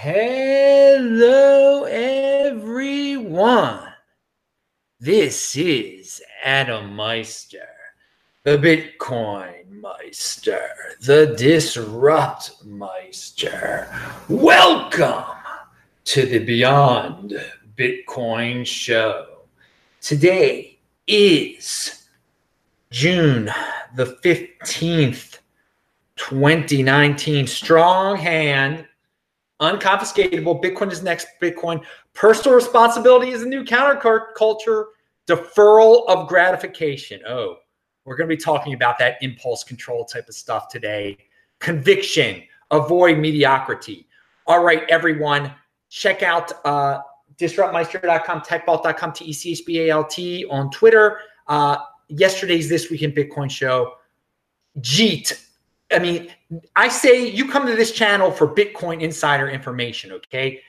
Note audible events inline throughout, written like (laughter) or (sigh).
Hello, everyone. This is Adam Meister, the Bitcoin Meister, the Disrupt Meister. Welcome to the Beyond Bitcoin Show. Today is June the 15th, 2019. Strong hand unconfiscatable. Bitcoin is next Bitcoin. Personal responsibility is a new counterculture. Deferral of gratification. Oh, we're going to be talking about that impulse control type of stuff today. Conviction. Avoid mediocrity. All right, everyone, check out uh, disruptmeister.com, techbalt.com, T E C H B A L T on Twitter. Uh, yesterday's This Week in Bitcoin show. Jeet I mean, I say you come to this channel for Bitcoin insider information, okay?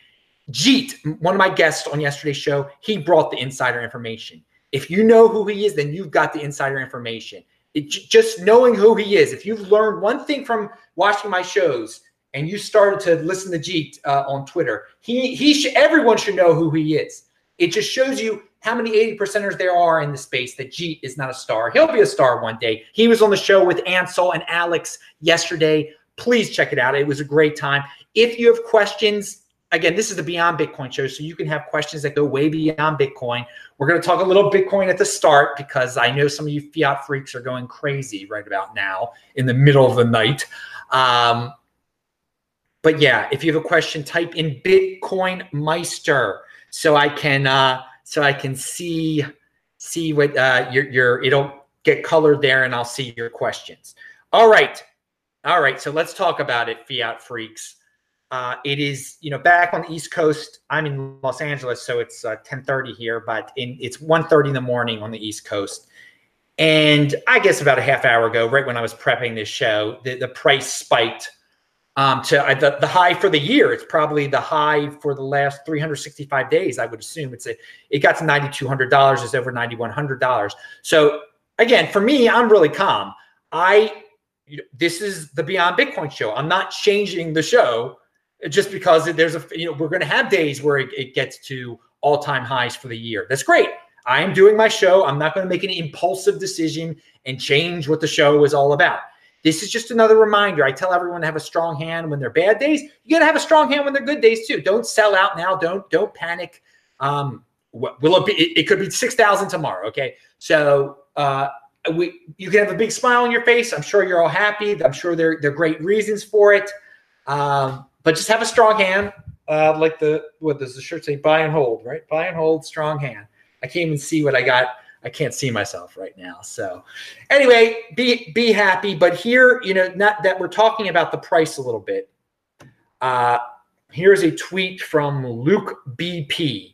Jeet, one of my guests on yesterday's show, he brought the insider information. If you know who he is, then you've got the insider information. It, just knowing who he is, if you've learned one thing from watching my shows and you started to listen to Jeet uh, on Twitter, he he sh- everyone should know who he is. It just shows you how many 80 percenters there are in the space that Jeet is not a star. He'll be a star one day. He was on the show with Ansel and Alex yesterday. Please check it out. It was a great time. If you have questions, again, this is the Beyond Bitcoin show, so you can have questions that go way beyond Bitcoin. We're going to talk a little Bitcoin at the start because I know some of you fiat freaks are going crazy right about now in the middle of the night. Um, but yeah, if you have a question, type in Bitcoin Meister so I can uh, so I can see see what uh, your your it'll get colored there, and I'll see your questions. All right, all right. So let's talk about it, fiat freaks. Uh, it is you know back on the East Coast. I'm in Los Angeles, so it's uh, 10:30 here, but in it's 1:30 in the morning on the East Coast. And I guess about a half hour ago, right when I was prepping this show, the, the price spiked um, to the, the high for the year. It's probably the high for the last 365 days. I would assume it's a, it got to $9,200. It's over $9,100. So again, for me, I'm really calm. I, this is the Beyond Bitcoin show. I'm not changing the show just because there's a, you know, we're going to have days where it, it gets to all time highs for the year. That's great. I am doing my show. I'm not going to make an impulsive decision and change what the show is all about. This is just another reminder. I tell everyone to have a strong hand when they're bad days. You got to have a strong hand when they're good days too. Don't sell out now. Don't don't panic. Um, will it be? It, it could be six thousand tomorrow. Okay, so uh, we you can have a big smile on your face. I'm sure you're all happy. I'm sure there there are great reasons for it. Um, but just have a strong hand. Uh, like the what does the shirt say? Buy and hold, right? Buy and hold, strong hand. I can't even see what I got I can't see myself right now. So anyway, be be happy. But here, you know, not that we're talking about the price a little bit. Uh, here's a tweet from Luke BP.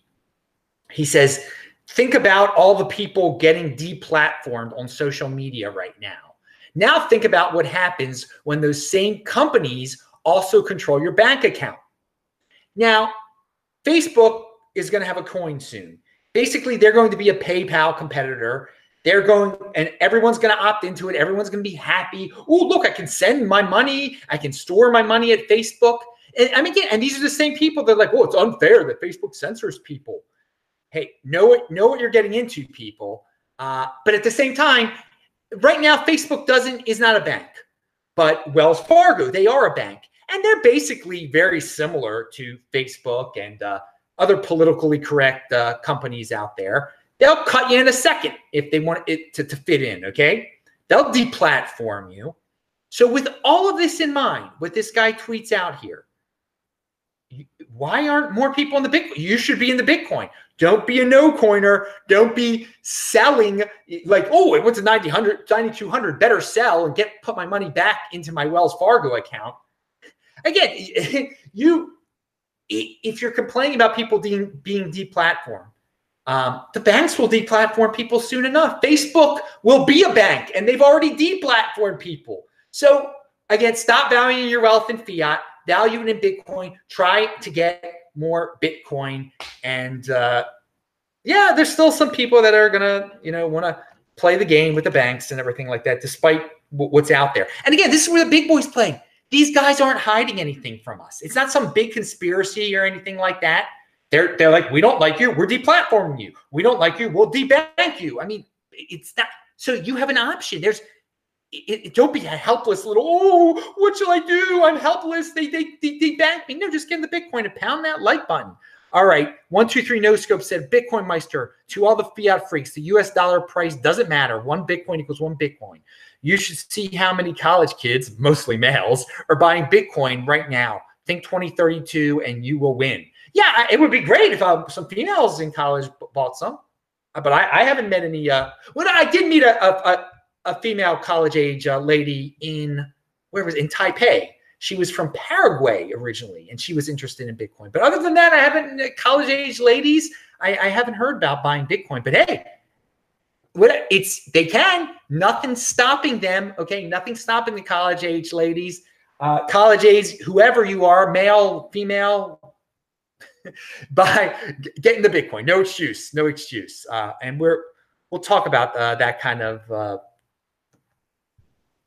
He says, think about all the people getting deplatformed on social media right now. Now think about what happens when those same companies also control your bank account. Now, Facebook is going to have a coin soon basically they're going to be a PayPal competitor. They're going and everyone's going to opt into it. Everyone's going to be happy. Oh, look, I can send my money. I can store my money at Facebook. And I mean, again, and these are the same people that are like, oh, it's unfair that Facebook censors people. Hey, know what know what you're getting into, people. Uh, but at the same time, right now, Facebook doesn't is not a bank, but Wells Fargo, they are a bank, and they're basically very similar to Facebook and uh, other politically correct uh, companies out there. They'll cut you in a second if they want it to, to fit in, okay? They'll deplatform you. So, with all of this in mind, what this guy tweets out here, why aren't more people in the Bitcoin? You should be in the Bitcoin. Don't be a no coiner. Don't be selling like, oh, it went to 900, 9200. Better sell and get put my money back into my Wells Fargo account. Again, (laughs) you if you're complaining about people being being deplatformed, um, the banks will deplatform people soon enough. Facebook will be a bank, and they've already deplatformed people. So again, stop valuing your wealth in fiat, value it in Bitcoin. Try to get more Bitcoin, and uh, yeah, there's still some people that are gonna, you know, want to play the game with the banks and everything like that, despite w- what's out there. And again, this is where the big boys play. These guys aren't hiding anything from us. It's not some big conspiracy or anything like that. They're they're like, we don't like you, we're deplatforming you. We don't like you, we'll debank you. I mean, it's not. So you have an option. There's it, it, don't be a helpless little. Oh, what shall I do? I'm helpless. They they they, they bank me. No, just in the Bitcoin and pound that like button. All right, one two three no scope said Bitcoin Meister to all the fiat freaks. The U.S. dollar price doesn't matter. One Bitcoin equals one Bitcoin. You should see how many college kids, mostly males, are buying Bitcoin right now. Think 2032 and you will win. Yeah, it would be great if uh, some females in college bought some, uh, but I, I haven't met any. Uh, well, I did meet a, a, a female college age uh, lady in where was it? in Taipei. She was from Paraguay originally, and she was interested in Bitcoin. But other than that, I haven't uh, college age ladies. I, I haven't heard about buying Bitcoin. But hey, what it's they can nothing stopping them okay nothing stopping the college age ladies uh, college age whoever you are male female (laughs) by getting the bitcoin no excuse no excuse uh, and we're we'll talk about uh, that kind of uh,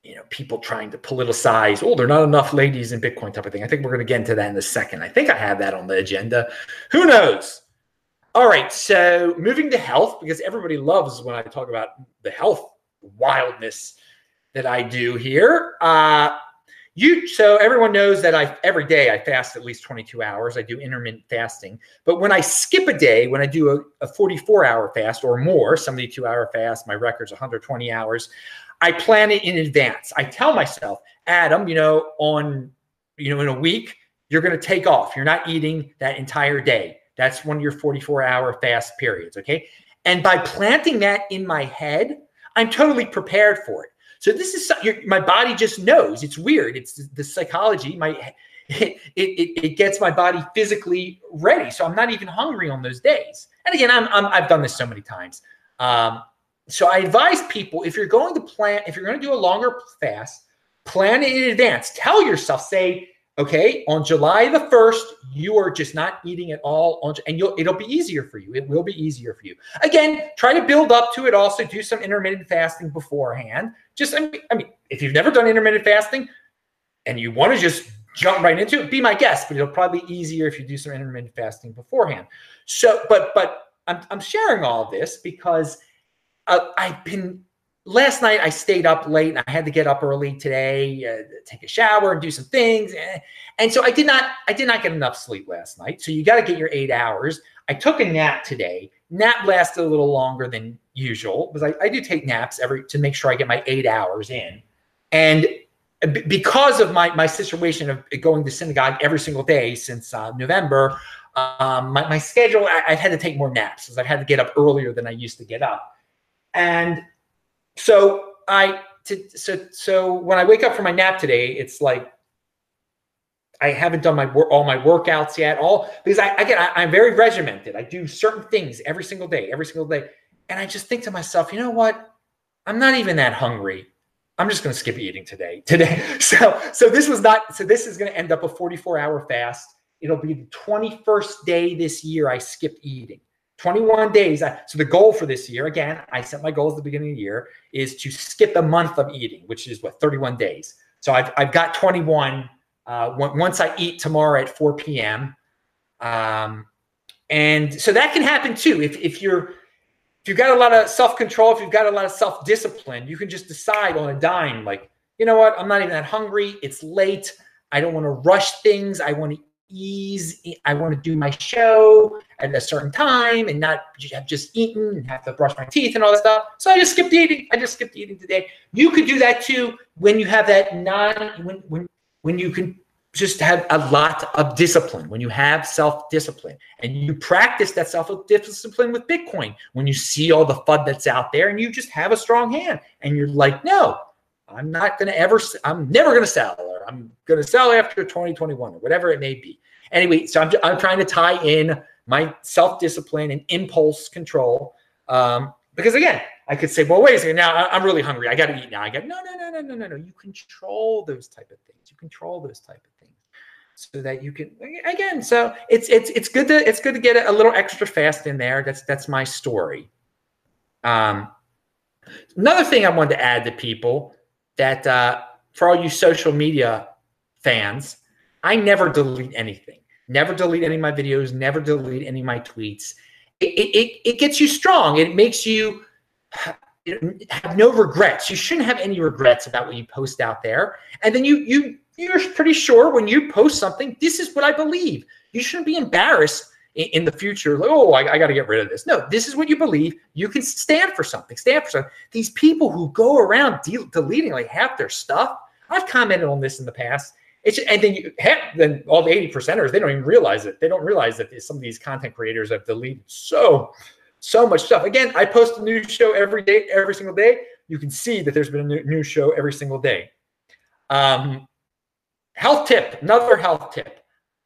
you know people trying to politicize oh there are not enough ladies in bitcoin type of thing i think we're going to get into that in a second i think i have that on the agenda who knows all right, so moving to health, because everybody loves when I talk about the health wildness that I do here. Uh, you so everyone knows that I every day I fast at least 22 hours. I do intermittent fasting, but when I skip a day, when I do a, a 44 hour fast or more, 72 hour fast, my record's 120 hours. I plan it in advance. I tell myself, Adam, you know, on you know in a week you're going to take off. You're not eating that entire day that's one of your 44 hour fast periods. Okay. And by planting that in my head, I'm totally prepared for it. So this is my body just knows. It's weird. It's the psychology. My (laughs) it, it, it gets my body physically ready. So I'm not even hungry on those days. And again, I'm, I'm I've done this so many times. Um, so I advise people if you're going to plan, if you're going to do a longer fast, plan it in advance. Tell yourself, say, Okay, on July the 1st, you are just not eating at all on and you'll it'll be easier for you. It will be easier for you. Again, try to build up to it also do some intermittent fasting beforehand. Just I mean, I mean if you've never done intermittent fasting and you want to just jump right into it, be my guest, but it'll probably be easier if you do some intermittent fasting beforehand. So, but but I'm I'm sharing all this because uh, I've been last night I stayed up late and I had to get up early today, uh, take a shower and do some things. Eh, and so I did not I did not get enough sleep last night. So you got to get your 8 hours. I took a nap today. Nap lasted a little longer than usual because I, I do take naps every to make sure I get my 8 hours in. And because of my my situation of going to synagogue every single day since uh, November, um, my, my schedule I, have had to take more naps because I've had to get up earlier than I used to get up. And so I to, so so when I wake up from my nap today, it's like I haven't done my all my workouts yet. All because I again I, I'm very regimented. I do certain things every single day, every single day, and I just think to myself, you know what? I'm not even that hungry. I'm just going to skip eating today. (laughs) Today, so so this was not. So this is going to end up a 44 hour fast. It'll be the 21st day this year I skipped eating. 21 days. So the goal for this year, again, I set my goal at the beginning of the year, is to skip a month of eating, which is what 31 days. So I've I've got 21. Uh, once I eat tomorrow at 4 p.m. Um, and so that can happen too. If if you're if you've got a lot of self control, if you've got a lot of self discipline, you can just decide on a dime, like you know what, I'm not even that hungry. It's late. I don't want to rush things. I want to ease. I want to do my show at a certain time and not have just eaten and have to brush my teeth and all that stuff. So I just skipped eating. I just skipped eating today. You could do that too when you have that non when when when you can just have a lot of discipline when you have self-discipline and you practice that self-discipline with bitcoin when you see all the fud that's out there and you just have a strong hand and you're like no i'm not going to ever i'm never going to sell or I'm going to sell after 2021 or whatever it may be. Anyway, so I'm, I'm trying to tie in my self discipline and impulse control. Um, because again, I could say, well, wait a second. Now I'm really hungry. I got to eat now. I got no, no, no, no, no, no, no. You control those type of things. You control those type of things so that you can again. So it's it's it's good to it's good to get a little extra fast in there. That's that's my story. Um, another thing I wanted to add to people that uh, for all you social media fans, I never delete anything. Never delete any of my videos. Never delete any of my tweets. It it, it gets you strong. It makes you (sighs) have no regrets. You shouldn't have any regrets about what you post out there. And then you you you're pretty sure when you post something, this is what I believe. You shouldn't be embarrassed in, the future. Like, oh, I, I got to get rid of this. No, this is what you believe. You can stand for something. Stand for something. These people who go around de- deleting like half their stuff. I've commented on this in the past. It's and then you have then all the 80 percenters, they don't even realize it. They don't realize that some of these content creators have deleted so so much stuff. Again, I post a new show every day, every single day. You can see that there's been a new, new show every single day. Um, health tip, another health tip.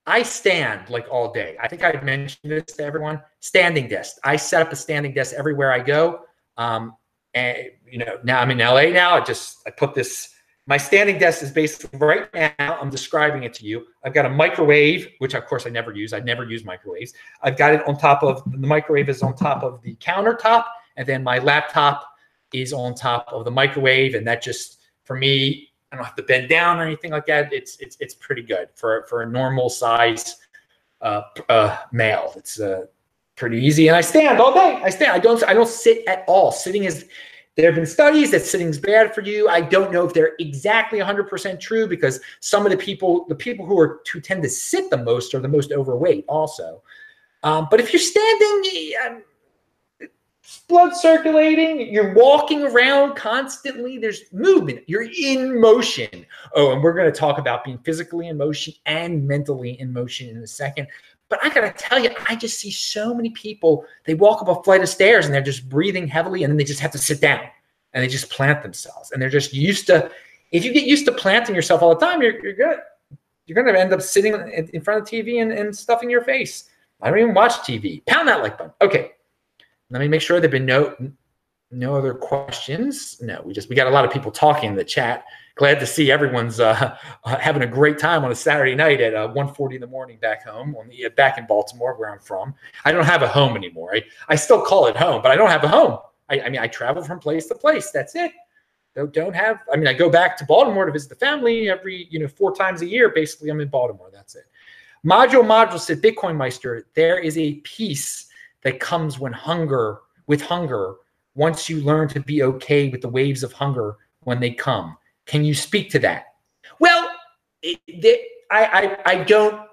I stand like all day. I think I mentioned this to everyone. Standing desk. I set up a standing desk everywhere I go. Um, and you know, now I'm in LA now. I just I put this my standing desk is basically right now, I'm describing it to you. I've got a microwave, which of course I never use. I never use microwaves. I've got it on top of the microwave is on top of the countertop, and then my laptop is on top of the microwave. And that just for me, I don't have to bend down or anything like that. It's it's it's pretty good for for a normal size uh, uh, male. It's uh, pretty easy, and I stand all day. I stand. I don't I don't sit at all. Sitting is there have been studies that sitting's bad for you. I don't know if they're exactly 100% true because some of the people, the people who are who tend to sit the most, are the most overweight. Also, um, but if you're standing, um, blood circulating, you're walking around constantly. There's movement. You're in motion. Oh, and we're going to talk about being physically in motion and mentally in motion in a second. But I gotta tell you, I just see so many people. They walk up a flight of stairs and they're just breathing heavily, and then they just have to sit down and they just plant themselves. And they're just used to. If you get used to planting yourself all the time, you're, you're good. You're gonna end up sitting in front of TV and, and stuffing your face. I don't even watch TV. Pound that like button. Okay. Let me make sure there've been no no other questions. No, we just we got a lot of people talking in the chat glad to see everyone's uh, (laughs) having a great time on a Saturday night at uh, 1.40 in the morning back home, on the, back in Baltimore, where I'm from. I don't have a home anymore. I, I still call it home, but I don't have a home. I, I mean, I travel from place to place. That's it. Don't, don't have, I mean, I go back to Baltimore to visit the family every, you know, four times a year. Basically, I'm in Baltimore. That's it. Module Module said, Bitcoin Meister, there is a peace that comes when hunger, with hunger, once you learn to be okay with the waves of hunger when they come. Can you speak to that? Well, it, I, I, I don't.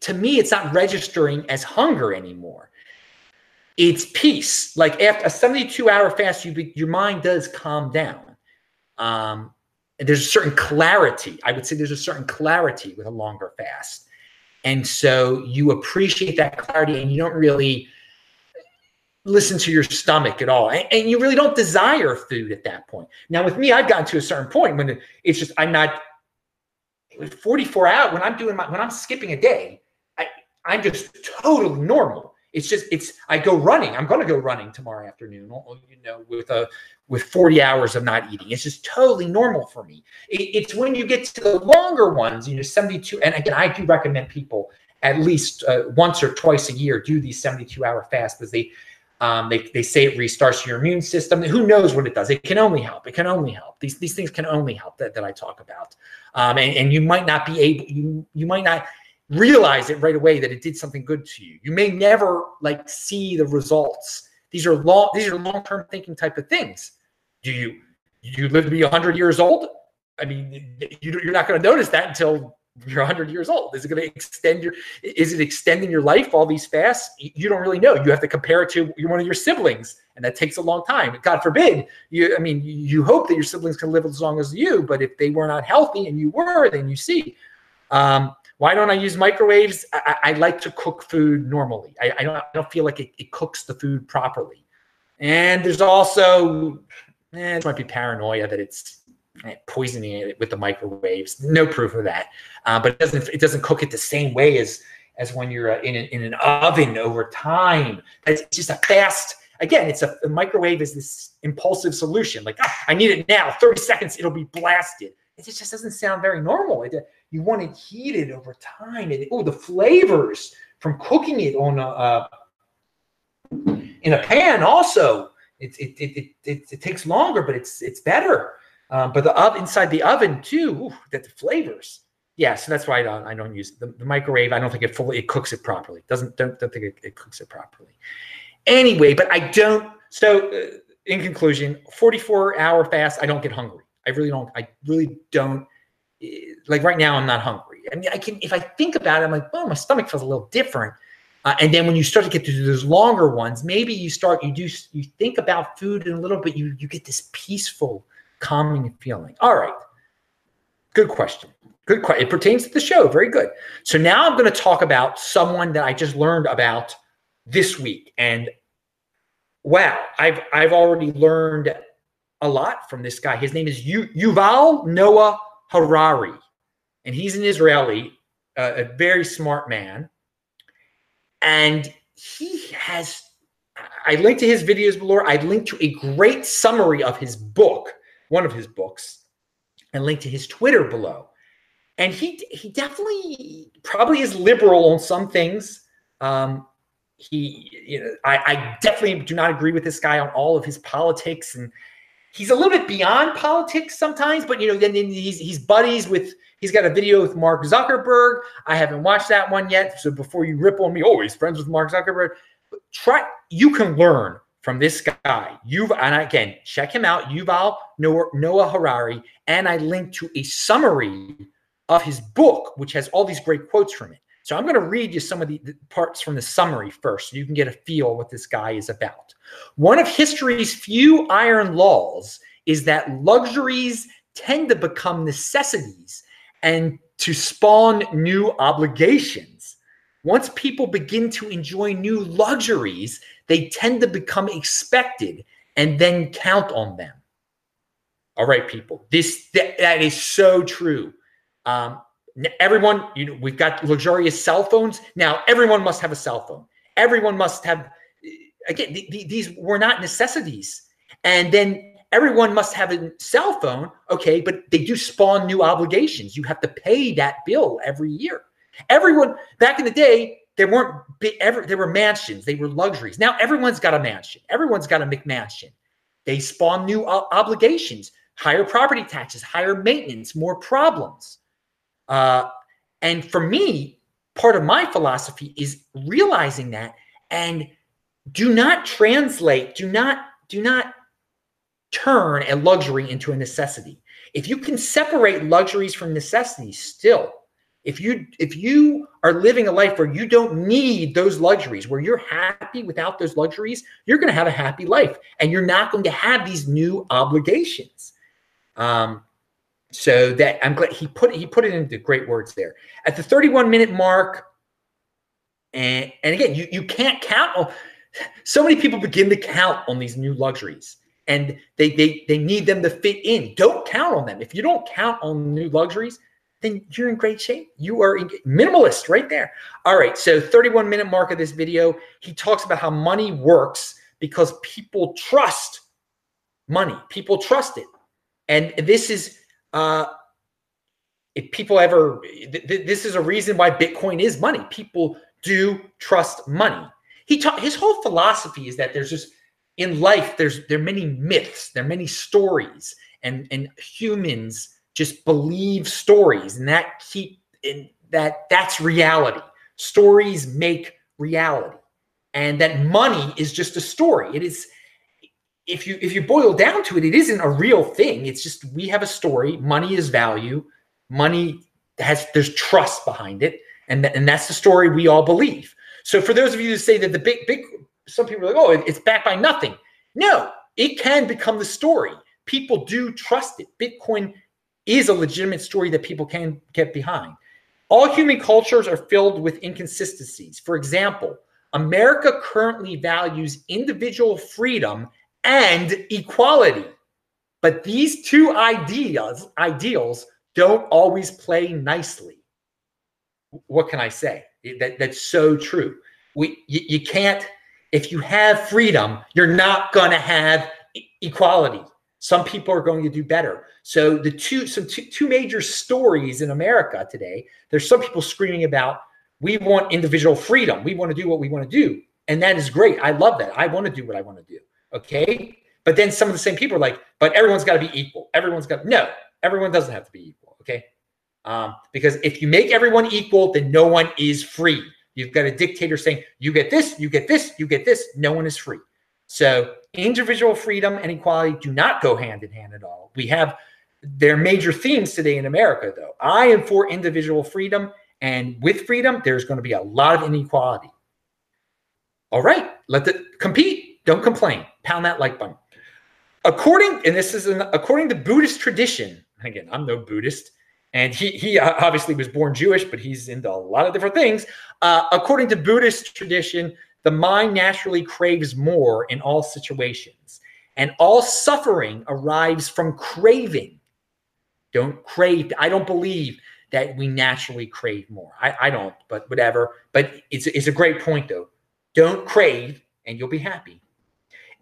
To me, it's not registering as hunger anymore. It's peace. Like after a 72 hour fast, you your mind does calm down. Um, and there's a certain clarity. I would say there's a certain clarity with a longer fast. And so you appreciate that clarity and you don't really listen to your stomach at all. And, and, you really don't desire food at that point. Now, with me, I've gotten to a certain point when it's just, I'm not, 44 out when I'm doing my, when I'm skipping a day, I, I'm just totally normal. It's just, it's, I go running. I'm going to go running tomorrow afternoon, you know, with a, with 40 hours of not eating. It's just totally normal for me. It, it's when you get to the longer ones, you know, 72. And again, I do recommend people at least uh, once or twice a year do these 72 hour fasts because they, um, they, they say it restarts your immune system. Who knows what it does? It can only help. It can only help. These, these things can only help that, that I talk about. Um, and, and you might not be able, you, you might not realize it right away that it did something good to you. You may never like see the results. These are long, these are long-term thinking type of things. Do you, you live to be 100 years old? I mean, you, you're not going to notice that until you're 100 years old is it going to extend your is it extending your life all these fasts you don't really know you have to compare it to one of your siblings and that takes a long time god forbid you i mean you hope that your siblings can live as long as you but if they were not healthy and you were then you see um, why don't i use microwaves i, I like to cook food normally i, I, don't, I don't feel like it, it, cooks the food properly and there's also eh, it might be paranoia that it's poisoning it with the microwaves. No proof of that, uh, but it doesn't it doesn't cook it the same way as as when you're uh, in an, in an oven over time. It's just a fast. Again, it's a, a microwave is this impulsive solution. Like ah, I need it now, thirty seconds, it'll be blasted. It just doesn't sound very normal. It, you want it heated over time. And oh, the flavors from cooking it on a uh, in a pan also. It, it, it, it, it, takes longer, but it's it's better. Um, but the oven inside the oven too, ooh, that the flavors. Yeah, so that's why I don't, I don't use the, the, microwave. I don't think it fully it cooks it properly. Doesn't don't, don't think it, it cooks it properly. Anyway, but I don't. So uh, in conclusion, 44 hour fast. I don't get hungry. I really don't. I really don't. Eh, like right now, I'm not hungry. I mean, I can if I think about it, I'm like, oh, my stomach feels a little different. Uh, and then when you start to get to those longer ones, maybe you start you do you think about food in a little bit. You you get this peaceful, calming feeling. All right, good question. Good question. It pertains to the show. Very good. So now I'm going to talk about someone that I just learned about this week, and wow, I've I've already learned a lot from this guy. His name is Yuval Noah Harari, and he's an Israeli, uh, a very smart man and he has, I linked to his videos below. I linked to a great summary of his book, one of his books, and linked to his Twitter below. And he he definitely probably is liberal on some things. Um, he, you know, I, I definitely do not agree with this guy on all of his politics, and he's a little bit beyond politics sometimes. But you know, then he's he's buddies with He's got a video with Mark Zuckerberg. I haven't watched that one yet. So before you rip on me, oh, he's friends with Mark Zuckerberg. Try you can learn from this guy. You've and again, check him out, Yuval Noah Harari, and I linked to a summary of his book, which has all these great quotes from it. So I'm going to read you some of the parts from the summary first, so you can get a feel what this guy is about. One of history's few iron laws is that luxuries tend to become necessities and to spawn new obligations. Once people begin to enjoy new luxuries, they tend to become expected and then count on them. All right, people, this that, that is so true. Um, everyone, you know, we've got luxurious cell phones now. Everyone must have a cell phone. Everyone must have. Again, th- th- these were not necessities, and then everyone must have a cell phone. Okay, but they do spawn new obligations. You have to pay that bill every year. Everyone back in the day, there weren't ever there were mansions, they were luxuries. Now everyone's got a mansion. Everyone's got a McMansion. They spawn new obligations, higher property taxes, higher maintenance, more problems. Uh, and for me, part of my philosophy is realizing that and do not translate, do not do not turn a luxury into a necessity. If you can separate luxuries from necessities still, if you if you are living a life where you don't need those luxuries, where you're happy without those luxuries, you're going to have a happy life and you're not going to have these new obligations. Um, so that I'm glad he put he put it into great words there. At the 31 minute mark, and and again, you you can't count so many people begin to count on these new luxuries and they they they need them to fit in. Don't count on them. If you don't count on new luxuries, then you're in great shape. You are in, minimalist right there. All right, so 31 minute mark of this video, he talks about how money works because people trust money. People trust it, and this is uh, if people ever th- th- this is a reason why Bitcoin is money. People do trust money. He taught his whole philosophy is that there's just in life there's there are many myths there are many stories and and humans just believe stories and that keep in that that's reality. Stories make reality and that money is just a story. It is if you if you boil down to it it isn't a real thing. It's just we have a story. Money is value. Money has there's trust behind it and, th- and that's the story we all believe so for those of you who say that the big big some people are like, oh, it's backed by nothing. No, it can become the story. People do trust it. Bitcoin is a legitimate story that people can get behind. All human cultures are filled with inconsistencies. For example, America currently values individual freedom and equality. But these two ideas, ideals don't always play nicely. What can I say? That, that's so true. We you, you can't if you have freedom, you're not going to have equality. Some people are going to do better. So the two some two, two major stories in America today, there's some people screaming about we want individual freedom. We want to do what we want to do. And that is great. I love that. I want to do what I want to do. Okay? But then some of the same people are like, but everyone's got to be equal. Everyone's got no. Everyone doesn't have to be equal. Okay. Um, because if you make everyone equal, then no one is free. You've got a dictator saying, you get this, you get this, you get this. No one is free. So individual freedom and equality do not go hand in hand at all. We have their major themes today in America, though. I am for individual freedom, and with freedom, there's going to be a lot of inequality. All right, let it compete. Don't complain. Pound that like button. According, and this is an, according to Buddhist tradition. Again, I'm no Buddhist, and he he obviously was born Jewish, but he's into a lot of different things. Uh, according to Buddhist tradition, the mind naturally craves more in all situations, and all suffering arrives from craving. Don't crave. I don't believe that we naturally crave more. I, I don't, but whatever. But it's, it's a great point, though. Don't crave, and you'll be happy.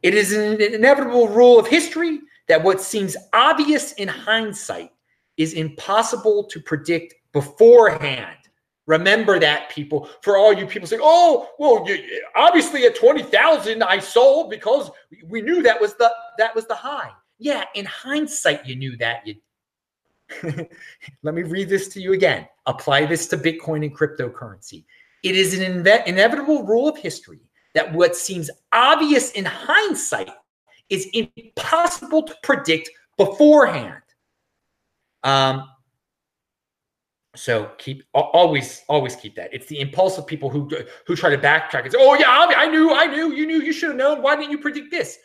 It is an inevitable rule of history that what seems obvious in hindsight is impossible to predict beforehand. Remember that, people. For all you people saying, "Oh, well, you, obviously at twenty thousand I sold because we knew that was the that was the high." Yeah, in hindsight, you knew that. You (laughs) let me read this to you again. Apply this to Bitcoin and cryptocurrency. It is an inve- inevitable rule of history that what seems obvious in hindsight is impossible to predict beforehand. Um, so keep always always keep that. It's the impulsive people who who try to backtrack and say, "Oh yeah, I knew, I knew, you knew, you should have known. Why didn't you predict this?"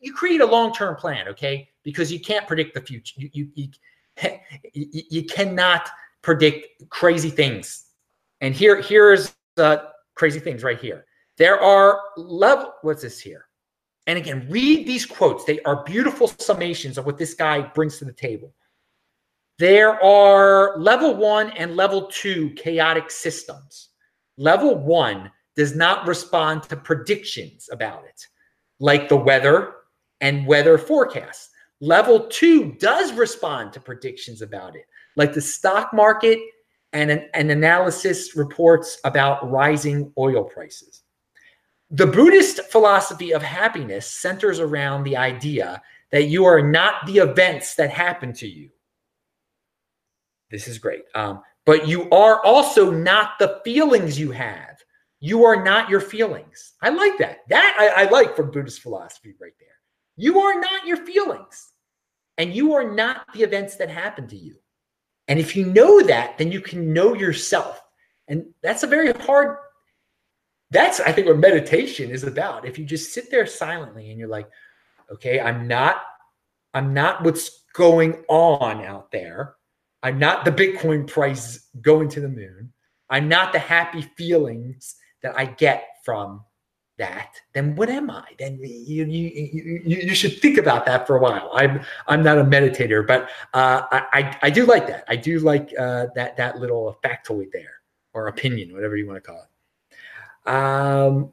You create a long term plan, okay? Because you can't predict the future. You you you, (laughs) you cannot predict crazy things. And here here's the crazy things right here. There are level. What's this here? And again, read these quotes. They are beautiful summations of what this guy brings to the table. There are level one and level two chaotic systems. Level one does not respond to predictions about it, like the weather and weather forecasts. Level two does respond to predictions about it, like the stock market and an, an analysis reports about rising oil prices. The Buddhist philosophy of happiness centers around the idea that you are not the events that happen to you this is great. Um, but you are also not the feelings you have. You are not your feelings. I like that. That I, I like from Buddhist philosophy right there. You are not your feelings, and you are not the events that happen to you. And if you know that, then you can know yourself. And that's a very hard, that's, I think, what meditation is about. If you just sit there silently and you're like, okay, I'm not, I'm not what's going on out there. I'm not the Bitcoin price going to the moon. I'm not the happy feelings that I get from that. Then what am I? Then you you you, you should think about that for a while. I'm I'm not a meditator, but uh, I I do like that. I do like uh, that that little factoid there or opinion, whatever you want to call it. Um,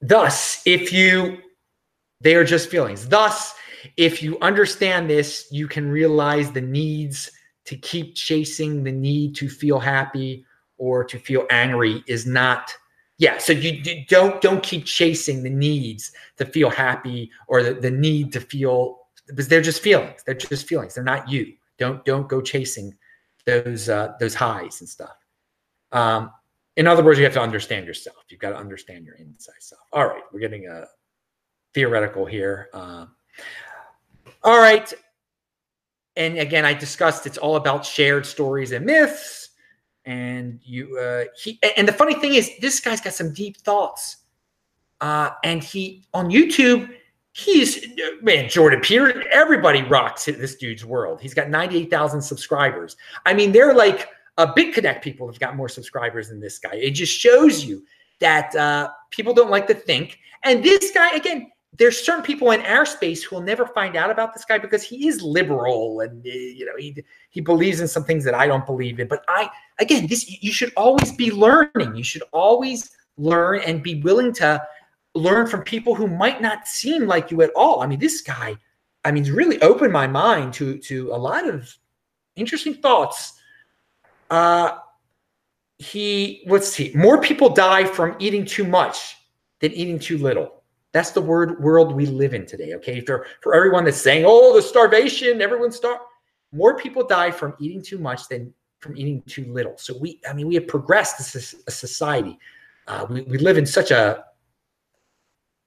thus, if you they are just feelings. Thus, if you understand this, you can realize the needs to keep chasing the need to feel happy or to feel angry is not yeah so you, you, don't don't keep chasing the needs to feel happy or the, the need to feel because they're just feelings they're just feelings they're not you. Don't don't go chasing those uh, those highs and stuff. Um, in other words you have to understand yourself. You've got to understand your inside self. All right we're getting a uh, theoretical here. Uh, all right. And again, I discussed it's all about shared stories and myths. And you, uh, he, and the funny thing is, this guy's got some deep thoughts. Uh, and he on YouTube, he's man, Jordan Peter. Everybody rocks this dude's world. He's got ninety eight thousand subscribers. I mean, they're like uh, BitConnect people have got more subscribers than this guy. It just shows you that uh, people don't like to think. And this guy, again, there's certain people in our space who will never find out about this guy because he is liberal and you know he he believes in some things that I don't believe in. But I again, this you should always be learning. You should always learn and be willing to learn from people who might not seem like you at all. I mean, this guy, I mean, really opened my mind to to a lot of interesting thoughts. Uh he let's see, more people die from eating too much than eating too little That's the word world we live in today. Okay. For, for everyone that's saying, oh, the starvation, everyone's star more people die from eating too much than from eating too little. So we, I mean, we have progressed as a society. Uh, we, we live in such a,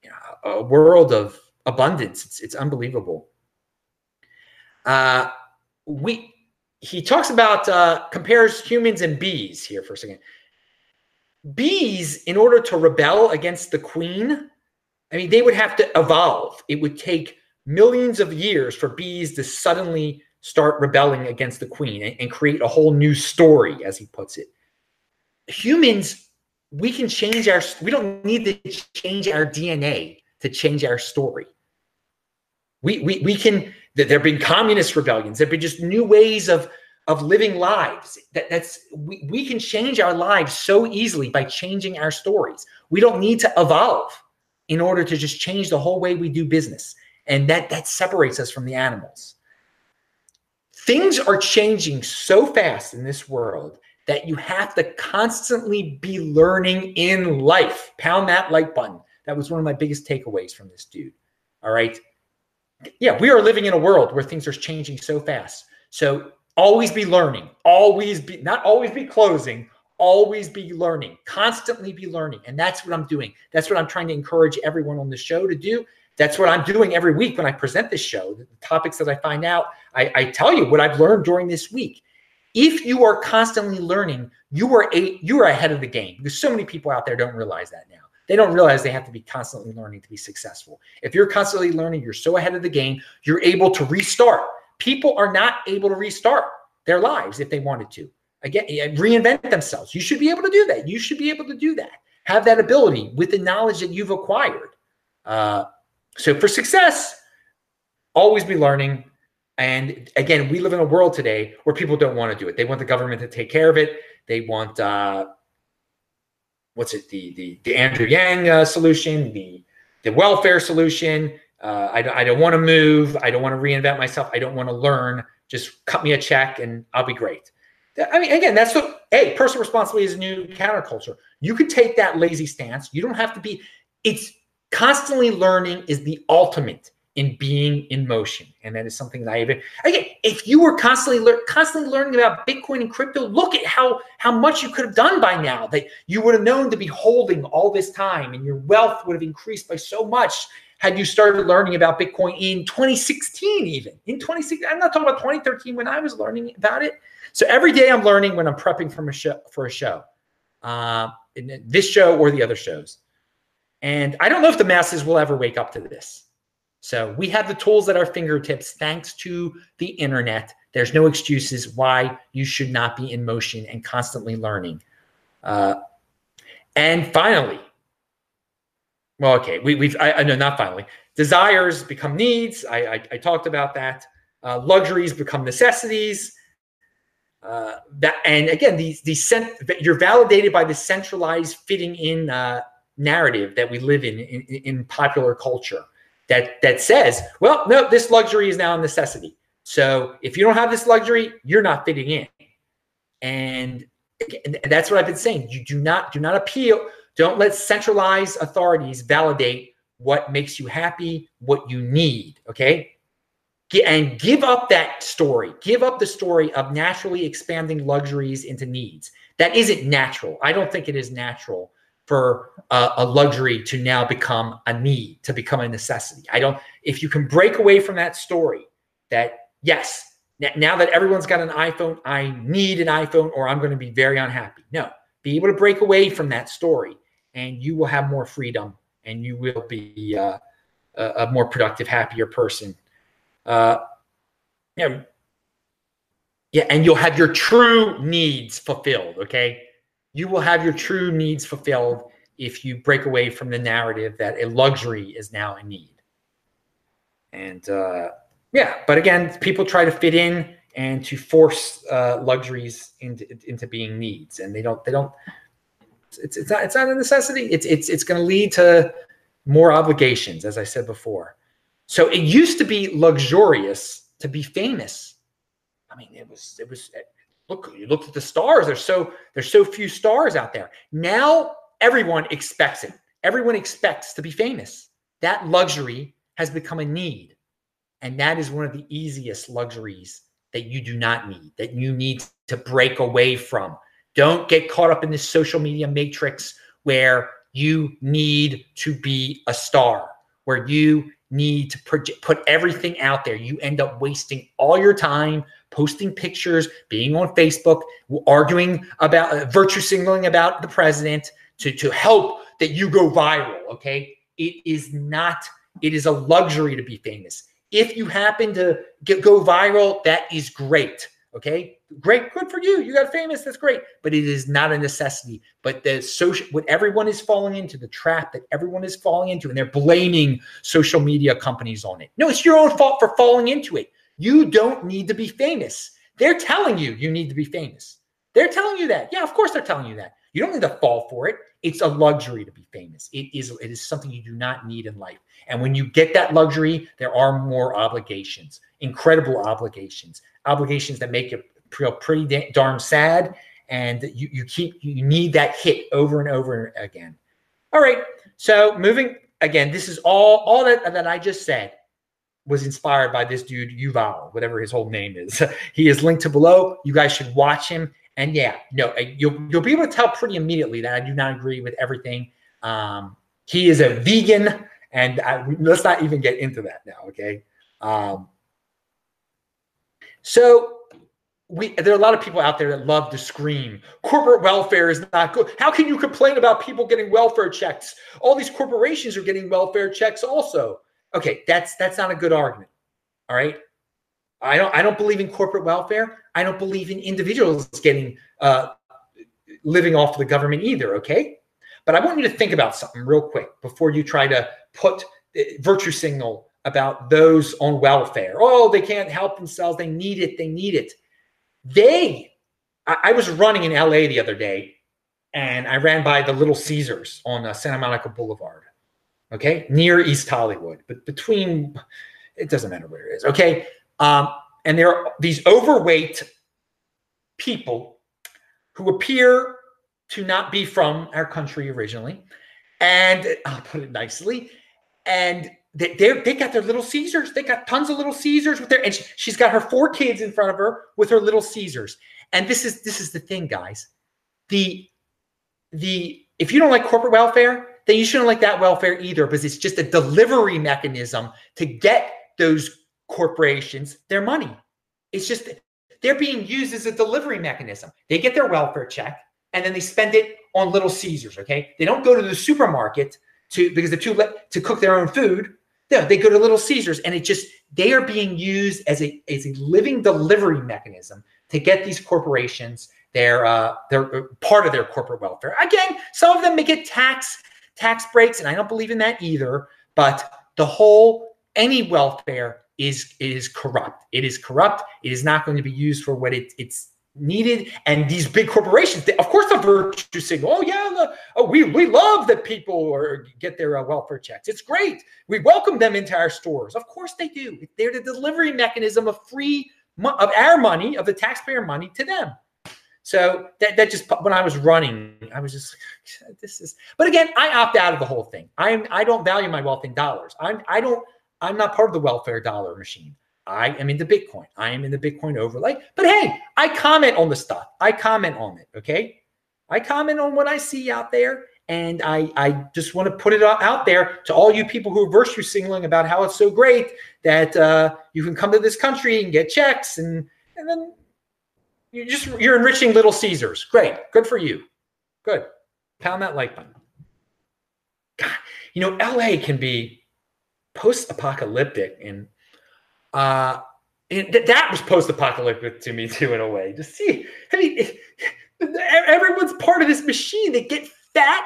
you know, a world of abundance. It's, it's unbelievable. Uh, we, he talks about, uh, compares humans and bees here for a second. Bees, in order to rebel against the queen, I mean, they would have to evolve. It would take millions of years for bees to suddenly start rebelling against the queen and, and create a whole new story, as he puts it. Humans, we can change our, we don't need to change our DNA to change our story. We, we, we can, there have been communist rebellions, there have been just new ways of, of living lives. That, that's we, we can change our lives so easily by changing our stories. We don't need to evolve in order to just change the whole way we do business. And that that separates us from the animals. Things are changing so fast in this world that you have to constantly be learning in life. Pound that like button. That was one of my biggest takeaways from this dude. All right. Yeah, we are living in a world where things are changing so fast. So always be learning, always be, not always be closing, always be learning, constantly be learning. And that's what I'm doing. That's what I'm trying to encourage everyone on the show to do. That's what I'm doing every week when I present this show. The topics that I find out, I, I tell you what I've learned during this week. If you are constantly learning, you are a you are ahead of the game. Because so many people out there don't realize that now. They don't realize they have to be constantly learning to be successful. If you're constantly learning, you're so ahead of the game, you're able to restart. People are not able to restart their lives if they wanted to. Again, reinvent themselves. You should be able to do that. You should be able to do that. Have that ability with the knowledge that you've acquired. Uh, so for success, always be learning. And again, we live in a world today where people don't want to do it. They want the government to take care of it. They want uh, what's it? The the the Andrew Yang uh, solution, the the welfare solution. Uh, I, I don't want to move. I don't want to reinvent myself. I don't want to learn. Just cut me a check and I'll be great. I mean, again, that's what, hey, personal responsibility is a new counterculture. You could take that lazy stance. You don't have to be, it's constantly learning is the ultimate in being in motion. And that is something that I even again, if you were constantly lear- constantly learning about Bitcoin and crypto, look at how how much you could have done by now that you would have known to be holding all this time and your wealth would have increased by so much had you started learning about Bitcoin in 2016, even in 2016. I'm not talking about 2013 when I was learning about it. So every day I'm learning when I'm prepping from a show for a show, uh, this show or the other shows. And I don't know if the masses will ever wake up to this. So we have the tools at our fingertips thanks to the internet. There's no excuses why you should not be in motion and constantly learning. Uh, and finally, well, okay, we, have I, I know not finally. Desires become needs. I, I, I talked about that. Uh, luxuries become necessities. Uh, that and again, these cent- you're validated by the centralized fitting in uh, narrative that we live in, in in popular culture that that says, well, no, this luxury is now a necessity. So if you don't have this luxury, you're not fitting in. And that's what I've been saying. You do not do not appeal. Don't let centralized authorities validate what makes you happy, what you need. Okay. And give up that story. Give up the story of naturally expanding luxuries into needs. That isn't natural. I don't think it is natural for a, a, luxury to now become a need, to become a necessity. I don't, if you can break away from that story that, yes, now that everyone's got an iPhone, I need an iPhone or I'm going to be very unhappy. No, be able to break away from that story and you will have more freedom and you will be uh, a, a, more productive, happier person. Uh, yeah, yeah, and you'll have your true needs fulfilled. Okay you will have your true needs fulfilled if you break away from the narrative that a luxury is now a need. And uh, yeah, but again, people try to fit in and to force uh, luxuries into into being needs, and they don't they don't. It's it's not it's not a necessity. It's it's it's going to lead to more obligations, as I said before. So it used to be luxurious to be famous. I mean, it was it was look, you looked at the stars. There's so there's so few stars out there. Now everyone expects it. Everyone expects to be famous. that luxury has become a need. And that is one of the easiest luxuries that you do not need, that you need to break away from. Don't get caught up in this social media matrix where you need to be a star, where you need to put everything out there. You end up wasting all your time posting pictures, being on Facebook, arguing about uh, virtue signaling about the president to, to help that you go viral. Okay. It is not, it is a luxury to be famous. If you happen to get, go viral, that is great. Okay. Great. Good for you. You got famous. That's great. But it is not a necessity. But the social, what everyone is falling into, the trap that everyone is falling into, and they're blaming social media companies on it. No, it's your own fault for falling into it. You don't need to be famous. They're telling you you need to be famous. They're telling you that. Yeah, of course they're telling you that. You don't need to fall for it. It's a luxury to be famous. It is it is something you do not need in life. And when you get that luxury, there are more obligations, incredible obligations, obligations that make you feel pretty darn sad. And you, you keep you need that hit over and over again. All right. So moving again, this is all all that, that I just said was inspired by this dude Yuval, whatever his whole name is. (laughs) he is linked to below. You guys should watch him. And yeah, no, uh, you'll you'll be able to tell pretty immediately that I do not agree with everything. Um, he is a vegan, and I, let's not even get into that now. Okay. Um, so we there are a lot of people out there that love to scream corporate welfare is not good how can you complain about people getting welfare checks all these corporations are getting welfare checks also okay that's that's not a good argument all right I don't I don't believe in corporate welfare. I don't believe in individuals getting uh, living off the government either. Okay, but I want you to think about something real quick before you try to put virtue signal about those on welfare. Oh, they can't help themselves. They need it. They need it. They. I, I was running in LA the other day, and I ran by the Little Caesars on uh, Santa Monica Boulevard. Okay, near East Hollywood, but between it doesn't matter where it is. Okay um, and there are these overweight people who appear to not be from our country originally. And I'll put it nicely. And they, they got their little Caesars. They got tons of little Caesars with their, and she, she's got her four kids in front of her with her little Caesars. And this is this is the thing, guys. The the if you don't like corporate welfare, then you shouldn't like that welfare either, because it's just a delivery mechanism to get those corporations their money. It's just they're being used as a delivery mechanism. They get their welfare check and then they spend it on Little Caesars. Okay, they don't go to the supermarket to because they're too late to cook their own food. No, they go to Little Caesars, and it just they are being used as a as a living delivery mechanism to get these corporations their uh, their uh, part of their corporate welfare. Again, some of them may get tax tax breaks, and I don't believe in that either. But the whole any welfare is is corrupt. It is corrupt. It is not going to be used for what it, it's needed. And these big corporations, they, of course, the virtue signal. Oh yeah, the, oh we we love that people are, get their uh, welfare checks. It's great. We welcome them into our stores. Of course they do. They're the delivery mechanism of free of our money, of the taxpayer money to them. So that, that just when I was running, I was just this is. But again, I opt out of the whole thing. I'm I don't value my wealth in dollars. I'm I don't I'm not part of the welfare dollar machine. I am into Bitcoin. I am in the Bitcoin overlay. But hey, I comment on the stuff. I comment on it. Okay. I comment on what I see out there. And I, I just want to put it out there to all you people who are virtue signaling about how it's so great that uh, you can come to this country and get checks and and then you just you're enriching little Caesars. Great, good for you. Good. Pound that like button. God, you know, LA can be post-apocalyptic and uh and th- that was post-apocalyptic to me too in a way. To see i mean everyone's part of this machine. They get fat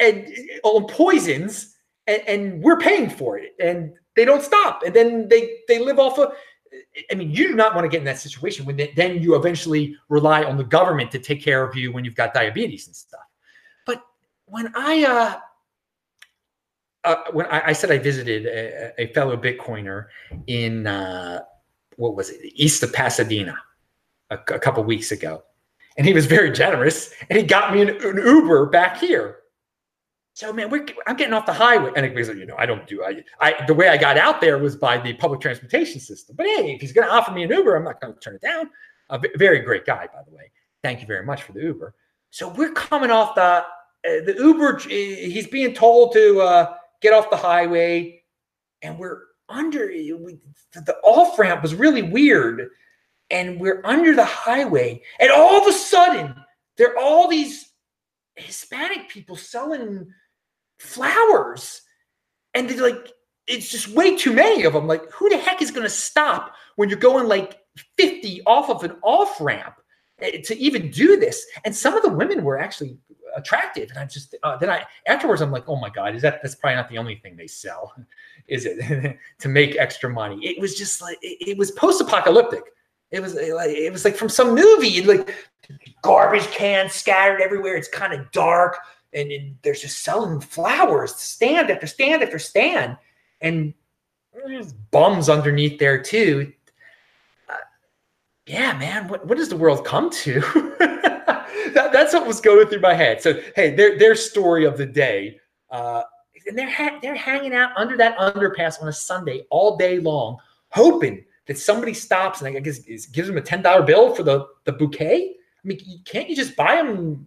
and on poisons and, and we're paying for it and they don't stop. And then they they live off of I mean, you do not want to get in that situation when then you eventually rely on the government to take care of you when you've got diabetes and stuff. But when I uh, uh, when I, I, said I visited a, a fellow Bitcoiner in uh, what was it, east of Pasadena, a, a couple weeks ago, and he was very generous, and he got me an, an Uber back here. So man, we're, I'm getting off the highway, and because you know I don't do I, I the way I got out there was by the public transportation system. But hey, if he's going to offer me an Uber, I'm not going to turn it down. A very great guy, by the way. Thank you very much for the Uber. So we're coming off the uh, the Uber. He's being told to uh, get off the highway, and we're under we, the off ramp was really weird, and we're under the highway, and all of a sudden there are all these Hispanic people selling flowers. And they're like, it's just way too many of them. Like, who the heck is going to stop when you're going like 50 off of an off ramp eh, to even do this? And some of the women were actually attractive. And I'm just, uh, then I, afterwards, I'm like, oh my God, is that, that's probably not the only thing they sell, (laughs) is it? (laughs) to make extra money. It was just like, it, it was post apocalyptic. It was like, it was like from some movie, like garbage cans scattered everywhere. It's kind of dark and, and they're just selling flowers, stand after stand after stand, and there's bums underneath there too. Uh, yeah, man, what, what does the world come to? (laughs) that, that's what was going through my head. So, hey, their their story of the day, uh, and they're ha- they're hanging out under that underpass on a Sunday all day long, hoping that somebody stops and I guess gives them a ten dollar bill for the the bouquet. I mean, can't you just buy them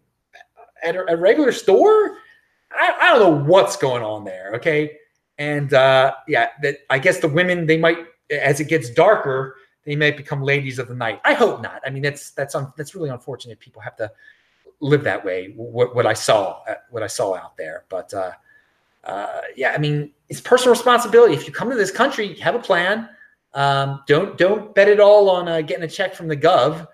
at a, a regular store. I, I, don't know what's going on there. Okay. And uh, yeah, that I guess the women they might as it gets darker, they might become ladies of the night. I hope not. I mean, that's that's un, that's really unfortunate. People have to live that way. What, what I saw, uh, what I saw out there. But uh, uh, yeah, I mean, it's personal responsibility. If you come to this country, have a plan. Um, don't don't bet it all on uh, getting a check from the gov,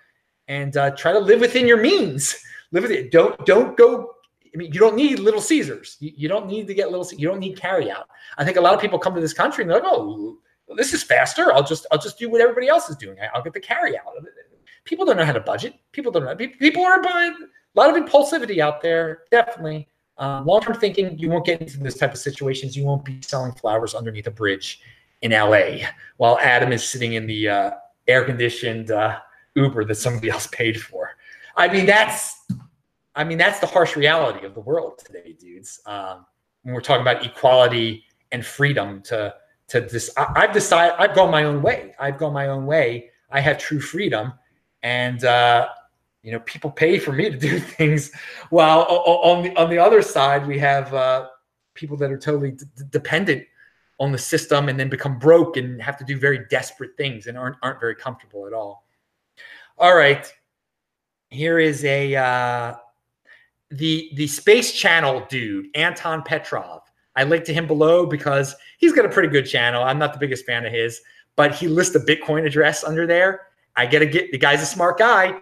and uh, try to live within your means (laughs) live with it. Don't don't go. I mean, you don't need Little Caesars. You, you don't need to get little. You don't need carry out. I think a lot of people come to this country and they're like, oh, well, this is faster. I'll just I'll just do what everybody else is doing. I'll get the carry out. People don't know how to budget. People don't know. People are a lot of impulsivity out there. Definitely. Um, long-term thinking, you won't get into this type of situations. You won't be selling flowers underneath a bridge in LA while Adam is sitting in the uh, air-conditioned uh, Uber that somebody else paid for. I mean, that's I mean, that's the harsh reality of the world today, dudes. Um, when we're talking about equality and freedom to to this, I, have decided I've gone my own way. I've gone my own way. I have true freedom, and uh, you know, people pay for me to do (laughs) things. While on the on the other side, we have uh, people that are totally d- dependent on the system and then become broke and have to do very desperate things and aren't aren't very comfortable at all. All right, here is a. Uh, the the space channel dude anton petrov i linked to him below because he's got a pretty good channel. I'm not the biggest fan of his but he lists a bitcoin address under there. I get to get the guy's a smart guy.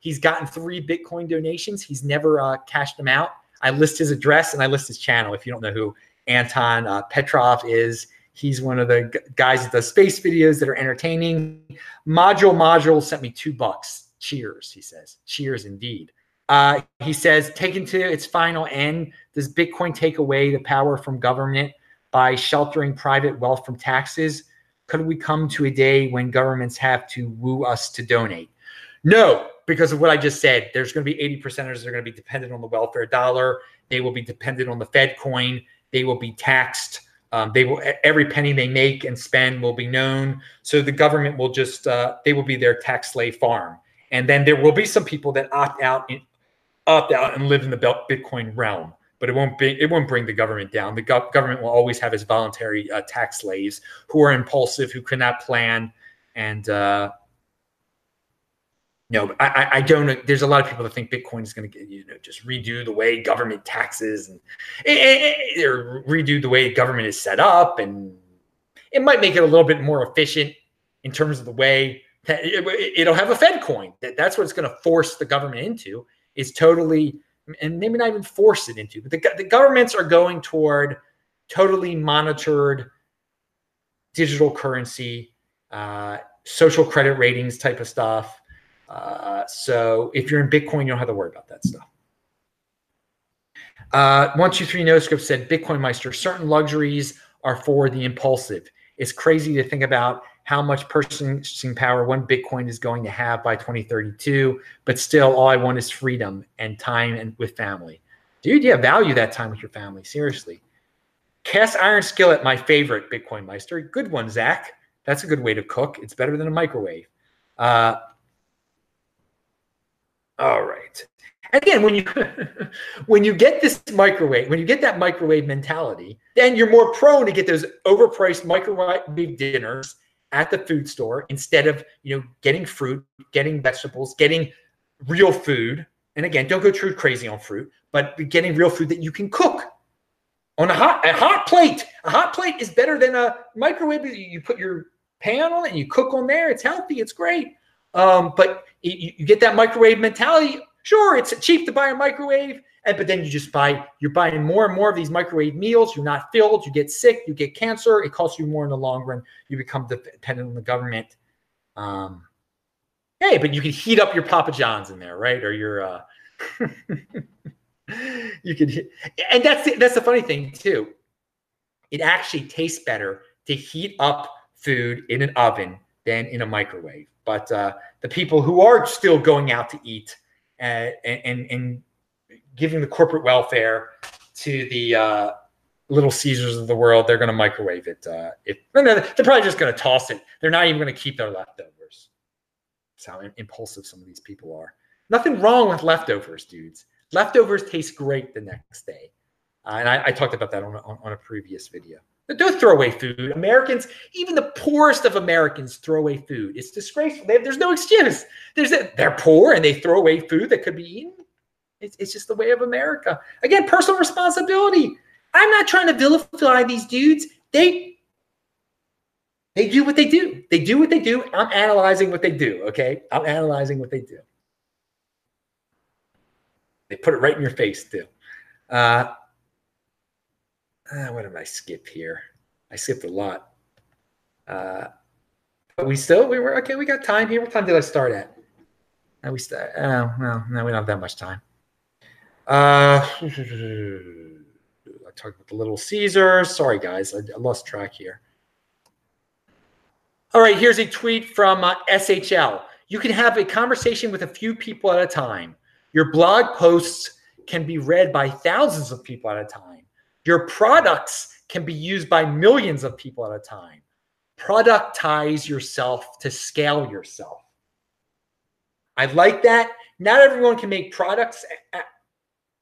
He's gotten three bitcoin donations. He's never uh, cashed them out. I list his address and i list his channel if you don't know who anton uh, petrov is. He's one of the guys that does space videos that are entertaining. Module module sent me two bucks. Cheers he says. Cheers indeed uh, he says, taken to its final end, does Bitcoin take away the power from government by sheltering private wealth from taxes? Could we come to a day when governments have to woo us to donate? No, because of what I just said. There's going to be 80 percenters that are going to be dependent on the welfare dollar. They will be dependent on the Fed coin. They will be taxed. Um, they will every penny they make and spend will be known. So the government will just uh, they will be their tax slave farm. And then there will be some people that opt out in, opt out and live in the Bitcoin realm. But it won't be. It won't bring the government down. The go- government will always have its voluntary uh, tax slaves who are impulsive, who cannot plan, and uh, no, I, I don't. There's a lot of people that think Bitcoin is going to you know just redo the way government taxes and or redo the way government is set up, and it might make it a little bit more efficient in terms of the way that it, will have a Fed coin. That's what it's going to force the government into is totally, and maybe not even force it into, but the, the governments are going toward totally monitored digital currency, uh, social credit ratings type of stuff. Uh, so if you're in Bitcoin, you don't have to worry about that stuff. Uh, one, two, three, no script said Bitcoin Meister, certain luxuries are for the impulsive. It's crazy to think about how much purchasing power one Bitcoin is going to have by 2032. But still, all I want is freedom and time and with family. Dude, yeah, value that time with your family. Seriously. Cast iron skillet, my favorite Bitcoin Meister. Good one, Zach. That's a good way to cook. It's better than a microwave. Uh, all right. Again, when you (laughs) when you get this microwave, when you get that microwave mentality, then you're more prone to get those overpriced microwave dinners at the food store instead of you know getting fruit, getting vegetables, getting real food. And again, don't go too crazy on fruit, but getting real food that you can cook on a hot a hot plate. A hot plate is better than a microwave. You put your pan on it and you cook on there. It's healthy. It's great. Um, but you, you get that microwave mentality. Sure, it's cheap to buy a microwave, and but then you just buy you're buying more and more of these microwave meals. You're not filled. You get sick. You get cancer. It costs you more in the long run. You become dependent on the government. Um, hey, but you can heat up your Papa John's in there, right? Or your uh, (laughs) you could, and that's the, that's the funny thing too. It actually tastes better to heat up food in an oven than in a microwave. But uh, the people who are still going out to eat and, and, and giving the corporate welfare to the uh, little Caesars of the world, they're going to microwave it. Uh, if they're probably just going to toss it. They're not even going to keep their leftovers. That's how impulsive some of these people are. Nothing wrong with leftovers, dudes. Leftovers taste great the next day. Uh, and I, I, talked about that on, on, on a previous video. Don't throw away food. Americans, even the poorest of Americans, throw away food. It's disgraceful. Have, there's no excuse. There's a, they're poor and they throw away food that could be eaten. It's, it's just the way of America. Again, personal responsibility. I'm not trying to vilify these dudes. They they do what they do. They do what they do. I'm analyzing what they do. Okay, I'm analyzing what they do. They put it right in your face too. Uh, uh, what did I skip here? I skipped a lot. Uh, but we still we were okay. We got time here. What time did I start at? Now we start. Oh well, no, we don't have that much time. Uh, (laughs) I talked about the Little Caesars. Sorry, guys, I, I lost track here. All right, here's a tweet from uh, SHL. You can have a conversation with a few people at a time. Your blog posts can be read by thousands of people at a time. Your products can be used by millions of people at a time. Productize yourself to scale yourself. I like that. Not everyone can make products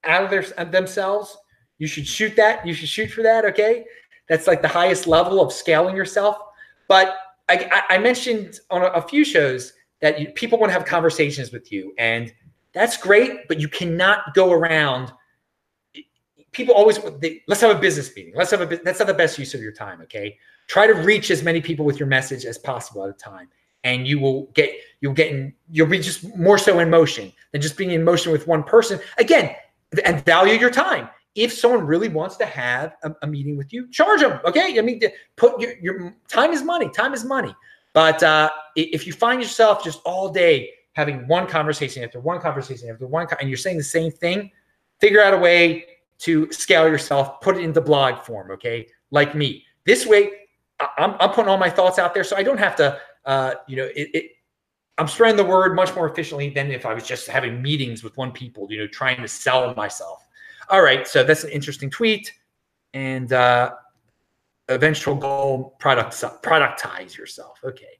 out of their themselves. You should shoot that. You should shoot for that. Okay, that's like the highest level of scaling yourself. But I, I mentioned on a, few shows that you, people want to have conversations with you, and that's great. But you cannot go around people always they, let's have a business meeting. Let's have a that's not the best use of your time. Okay, try to reach as many people with your message as possible at a time, and you will get you'll get in, you'll be just more so in motion than just being in motion with one person. Again, and value your time. If someone really wants to have a, a meeting with you, charge them. Okay, I mean, put your, your time is money. Time is money. But uh, if you find yourself just all day having one conversation after one conversation after one, and you're saying the same thing, figure out a way to scale yourself, put it into blog form, okay? Like me. This way, I'm, I'm putting all my thoughts out there so I don't have to, uh, you know, it, it, I'm spreading the word much more efficiently than if I was just having meetings with one people, you know, trying to sell myself. All right, so that's an interesting tweet. And uh, eventual goal, product, productize yourself. Okay.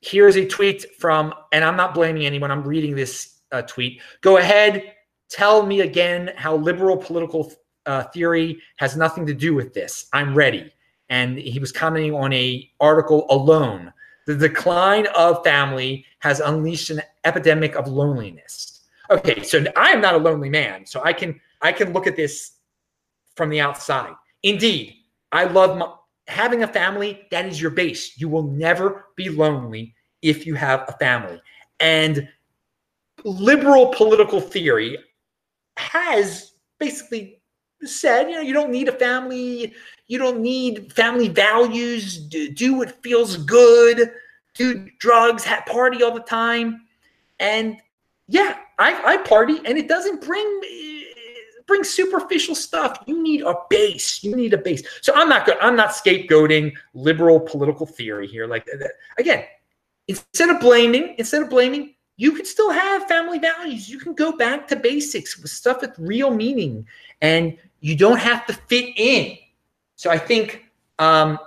Here's a tweet from, and I'm not blaming anyone. I'm reading this uh, tweet. Go ahead, Tell me again how liberal political uh, theory has nothing to do with this. I'm ready. And he was commenting on a article alone. The decline of family has unleashed an epidemic of loneliness. Okay, so I am not a lonely man, so I can I can look at this from the outside. Indeed, I love my, having a family. That is your base. You will never be lonely if you have a family. And liberal political theory has basically said, you know, you don't need a family, you don't need family values, do, do what feels good, do drugs, have party all the time. And yeah, I, I party and it doesn't bring bring superficial stuff. You need a base. You need a base. So I'm not good. I'm not scapegoating liberal political theory here. Like again, instead of blaming, instead of blaming, you can still have family values. You can go back to basics with stuff with real meaning, and you don't have to fit in. So I think um,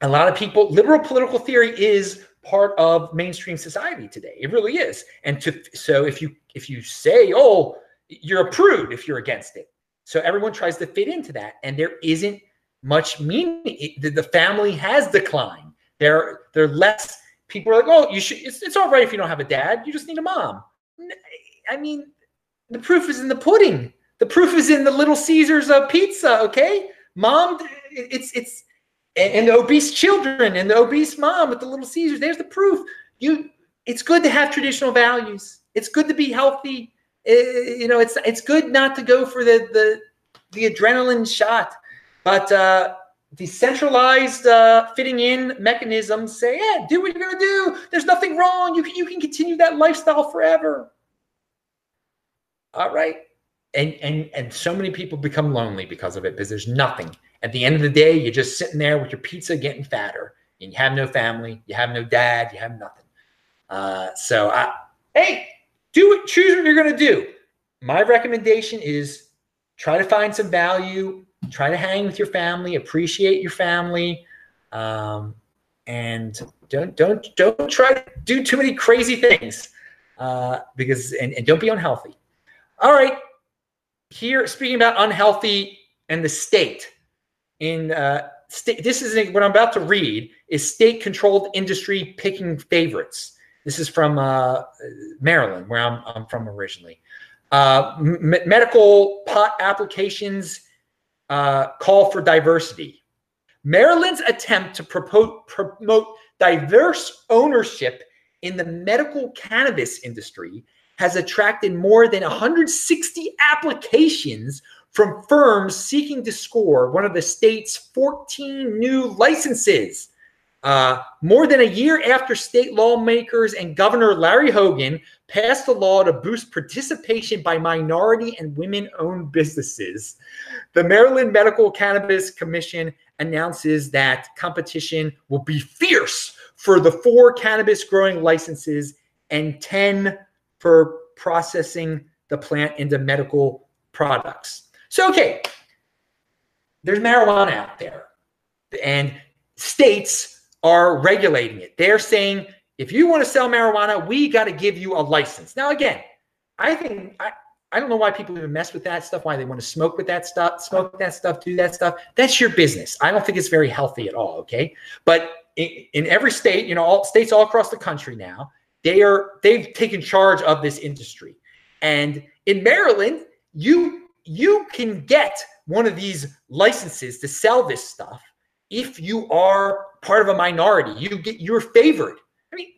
a lot of people, liberal political theory is part of mainstream society today. It really is. And to so if you if you say, oh, you're a prude if you're against it. So everyone tries to fit into that, and there isn't much meaning. The, family has declined. There, they're less people are like, oh, you should. It's, it's all right if you don't have a dad. You just need a mom. I mean, the proof is in the pudding. The proof is in the Little Caesars uh, pizza. Okay, mom. It's it's and the obese children and the obese mom with the Little Caesars. There's the proof. You. It's good to have traditional values. It's good to be healthy. Uh, you know, it's it's good not to go for the the the adrenaline shot, but. uh decentralized uh, fitting in mechanisms say, yeah, do what you're to do. There's nothing wrong. You can, you can continue that lifestyle forever. All right. And, and, and so many people become lonely because of it because there's nothing. At the end of the day, you're just sitting there with your pizza getting fatter and you have no family, you have no dad, you have nothing. Uh, so, I, hey, do it, choose what you're going to do. My recommendation is try to find some value try to hang with your family, appreciate your family, um, and don't don't don't try to do too many crazy things uh, because and, and don't be unhealthy. All right, here speaking about unhealthy and the state in uh, state. This is what I'm about to read is state-controlled industry picking favorites. This is from uh, Maryland, where I'm, I'm from originally. Uh, m- medical pot applications uh, call for diversity. Maryland's attempt to promote, promote diverse ownership in the medical cannabis industry has attracted more than 160 applications from firms seeking to score one of the state's 14 new licenses. Uh, more than a year after state lawmakers and Governor Larry Hogan passed a law to boost participation by minority and women owned businesses, the Maryland Medical Cannabis Commission announces that competition will be fierce for the four cannabis growing licenses and 10 for processing the plant into medical products. So, okay, there's marijuana out there, and states are regulating it. They're saying if you want to sell marijuana, we got to give you a license. Now, again, I think I, I don't know why people even mess with that stuff, why they want to smoke with that stuff, smoke that stuff, do that stuff. That's your business. I don't think it's very healthy at all. Okay. But in, in every state, you know, all states all across the country now, they are they've taken charge of this industry. And in Maryland, you you can get one of these licenses to sell this stuff if you are part of a minority. You get you're favored. I mean,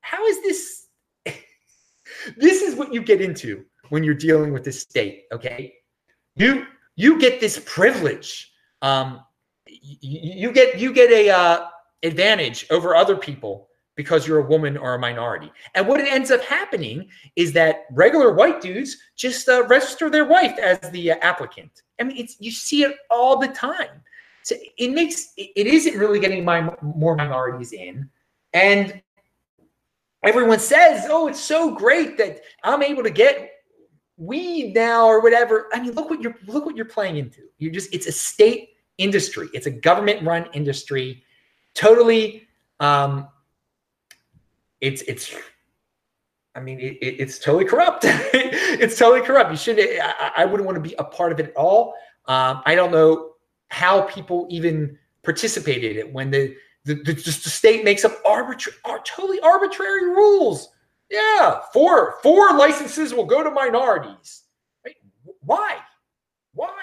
how is this? (laughs) this is what you get into when you're dealing with the state. Okay, you you get this privilege. Um, you, you get you get a uh, advantage over other people because you're a woman or a minority. And what it ends up happening is that regular white dudes just uh, register their wife as the uh, applicant. I mean, it's you see it all the time. So it makes it isn't really getting my more minorities in, and everyone says, "Oh, it's so great that I'm able to get weed now or whatever." I mean, look what you're look what you're playing into. You're just it's a state industry. It's a government run industry. Totally, um, it's it's. I mean, it, it, it's totally corrupt. (laughs) it's totally corrupt. You should. I, I, wouldn't want to be a part of it at all. Um, I don't know how people even participated in it when the the, the, the state makes up arbitrary, totally arbitrary rules. Yeah, four four licenses will go to minorities. Right? Why? Why?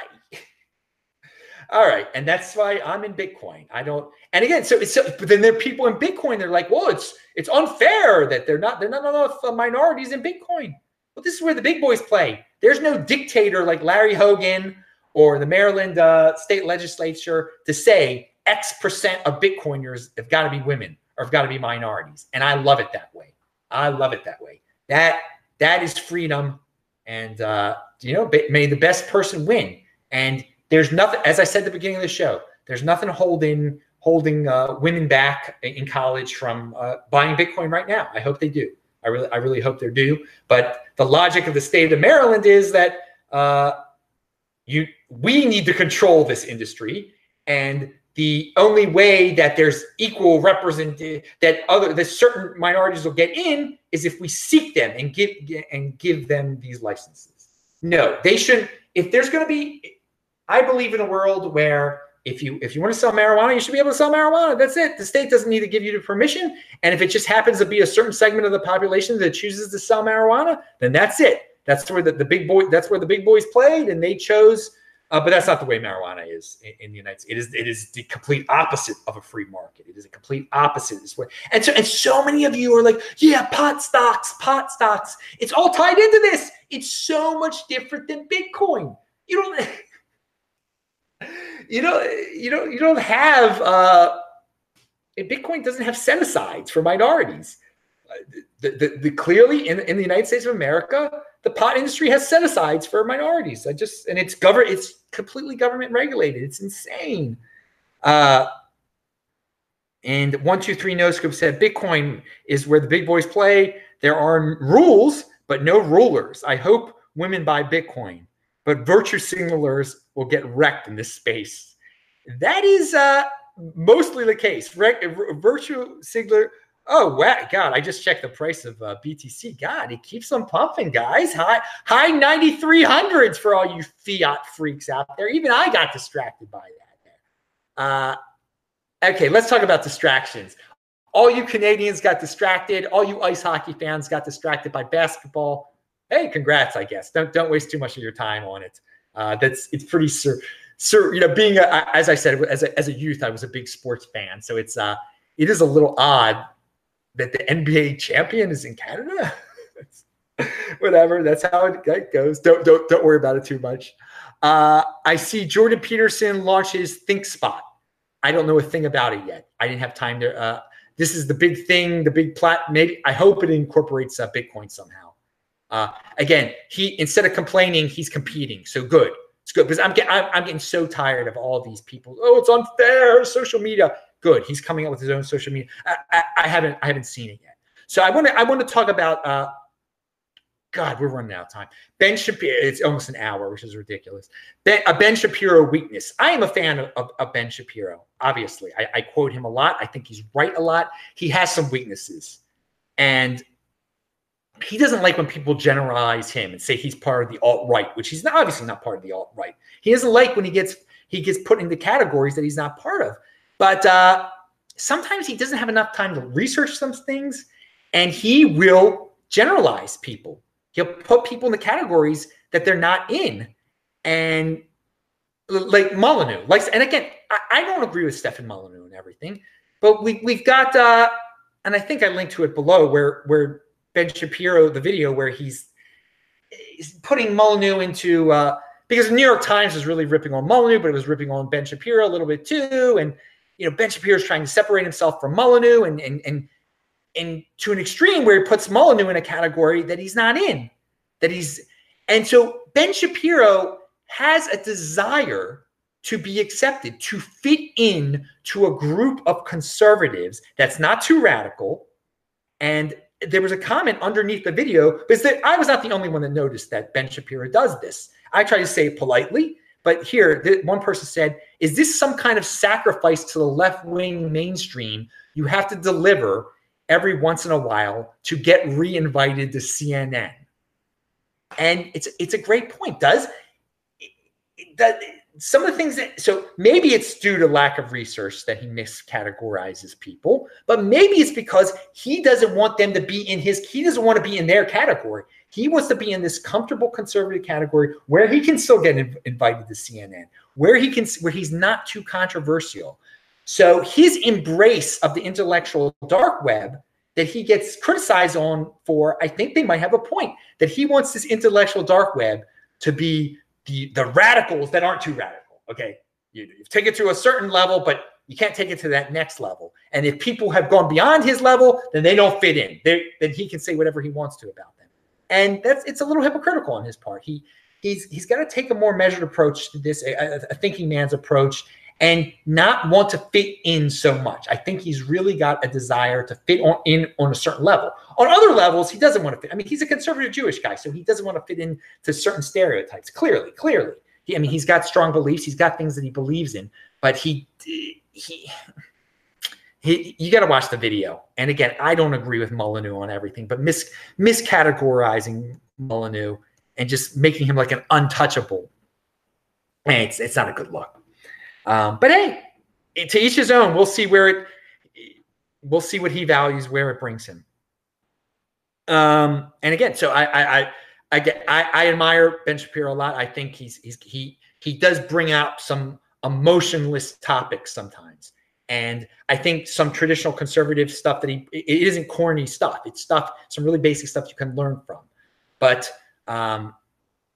All right, and that's why I'm in Bitcoin. I don't. And again, so it's so, but then there are people in Bitcoin. They're like, well, it's it's unfair that they're not they're not enough uh, minorities in Bitcoin. Well, this is where the big boys play. There's no dictator like Larry Hogan or the Maryland uh, state legislature to say X percent of Bitcoiners have got to be women or have got to be minorities. And I love it that way. I love it that way. That that is freedom. And uh, you know, may the best person win. And there's nothing, as I said at the beginning of the show, there's nothing holding holding uh, women back in college from uh, buying Bitcoin right now. I hope they do. I really, I really hope they do. But the logic of the state of Maryland is that uh, you, we need to control this industry, and the only way that there's equal representation that other that certain minorities will get in is if we seek them and give and give them these licenses. No, they shouldn't. If there's going to be, I believe in a world where if you if you want to sell marijuana, you should be able to sell marijuana. That's it. The state doesn't need to give you the permission. And if it just happens to be a certain segment of the population that chooses to sell marijuana, then that's it. That's where the, the big boy. That's where the big boys played, and they chose uh, but that's not the way marijuana is in, in, the United States. It is it is the complete opposite of a free market. It is a complete opposite this way. And so and so many of you are like, yeah, pot stocks, pot stocks. It's all tied into this. It's so much different than Bitcoin. You don't (laughs) you know you don't you don't have uh Bitcoin doesn't have set asides for minorities. The, the, the clearly in, in the United States of America, the pot industry has set asides for minorities. I just and it's government it's completely government regulated. It's insane. Uh, and one two three no scope said Bitcoin is where the big boys play. There are rules, but no rulers. I hope women buy Bitcoin, but virtue signalers will get wrecked in this space. That is uh, mostly the case. Re- virtue signaler Oh wow, God! I just checked the price of uh, BTC. God, it keeps on pumping, guys. High high ninety three hundreds for all you fiat freaks out there. Even I got distracted by that. Uh, okay, let's talk about distractions. All you Canadians got distracted. All you ice hockey fans got distracted by basketball. Hey, congrats! I guess don't don't waste too much of your time on it. Uh, that's it's pretty sir, sir. You know, being a, as I said, as a, as a youth, I was a big sports fan, so it's uh, it is a little odd that the NBA champion is in Canada. (laughs) Whatever, that's how it goes. Don't don't don't worry about it too much. Uh, I see Jordan Peterson launch his ThinkSpot. I don't know a thing about it yet. I didn't have time to. Uh, this is the big thing, the big plat. Maybe I hope it incorporates uh, Bitcoin somehow. Uh, again, he instead of complaining, he's competing. So good. It's good because I'm, getting I'm, getting so tired of all these people. Oh, it's unfair. Social media. Good. He's coming up with his own social media. I, I, I haven't I haven't seen it yet. So I want to I want to talk about. Uh, God, we're running out of time. Ben Shapiro. It's almost an hour, which is ridiculous. Ben, a Ben Shapiro weakness. I am a fan of, of, of Ben Shapiro. Obviously, I, I quote him a lot. I think he's right a lot. He has some weaknesses, and he doesn't like when people generalize him and say he's part of the alt right, which he's not, obviously not part of the alt right. He doesn't like when he gets he gets put into categories that he's not part of. But uh, sometimes he doesn't have enough time to research some things, and he will generalize people. He'll put people in the categories that they're not in, and like Molyneux, like, and again, I, I don't agree with Stefan Molyneux and everything, but we we've got, uh, and I think I linked to it below where where Ben Shapiro, the video where he's, he's putting Molyneux into. Uh, because the New York Times was really ripping on Molyneux, but it was ripping on Ben Shapiro a little bit too. And you know, Ben Shapiro is trying to separate himself from Molyneux and and and and to an extreme where he puts Molyneux in a category that he's not in. That he's and so Ben Shapiro has a desire to be accepted, to fit in to a group of conservatives that's not too radical. And there was a comment underneath the video because that I was not the only one that noticed that Ben Shapiro does this. I try to say it politely, but here, the, one person said, Is this some kind of sacrifice to the left wing mainstream you have to deliver every once in a while to get re-invited to CNN? And it's it's a great point. Does that some of the things that so maybe it's due to lack of research that he miscategorizes people, but maybe it's because he doesn't want them to be in his he doesn't want to be in their category. He wants to be in this comfortable conservative category where he can still get invited to CNN, where he can where he's not too controversial. So his embrace of the intellectual dark web that he gets criticized on for, I think they might have a point that he wants this intellectual dark web to be the the radicals that aren't too radical. Okay, you, you take it to a certain level, but you can't take it to that next level. And if people have gone beyond his level, then they don't fit in. They, then he can say whatever he wants to about them. And that's it's a little hypocritical on his part. He he's he's got to take a more measured approach to this, a, a thinking man's approach, and not want to fit in so much. I think he's really got a desire to fit on in on a certain level. On other levels, he doesn't want to fit. I mean, he's a conservative Jewish guy, so he doesn't want to fit in to certain stereotypes. Clearly, clearly. He, I mean, he's got strong beliefs. He's got things that he believes in, but he he. He, you got to watch the video. And again, I don't agree with Molyneux on everything, but mis miscategorizing Molyneux and just making him like an untouchable, and it's it's not a good look. Um, but hey, to each his own. We'll see where it. We'll see what he values, where it brings him. Um, and again, so I I I I, get, I, I admire Ben Shapiro a lot. I think he's he's he he does bring out some emotionless topics sometimes. And I think some traditional conservative stuff that he it isn't corny stuff. It's stuff, some really basic stuff you can learn from. But um,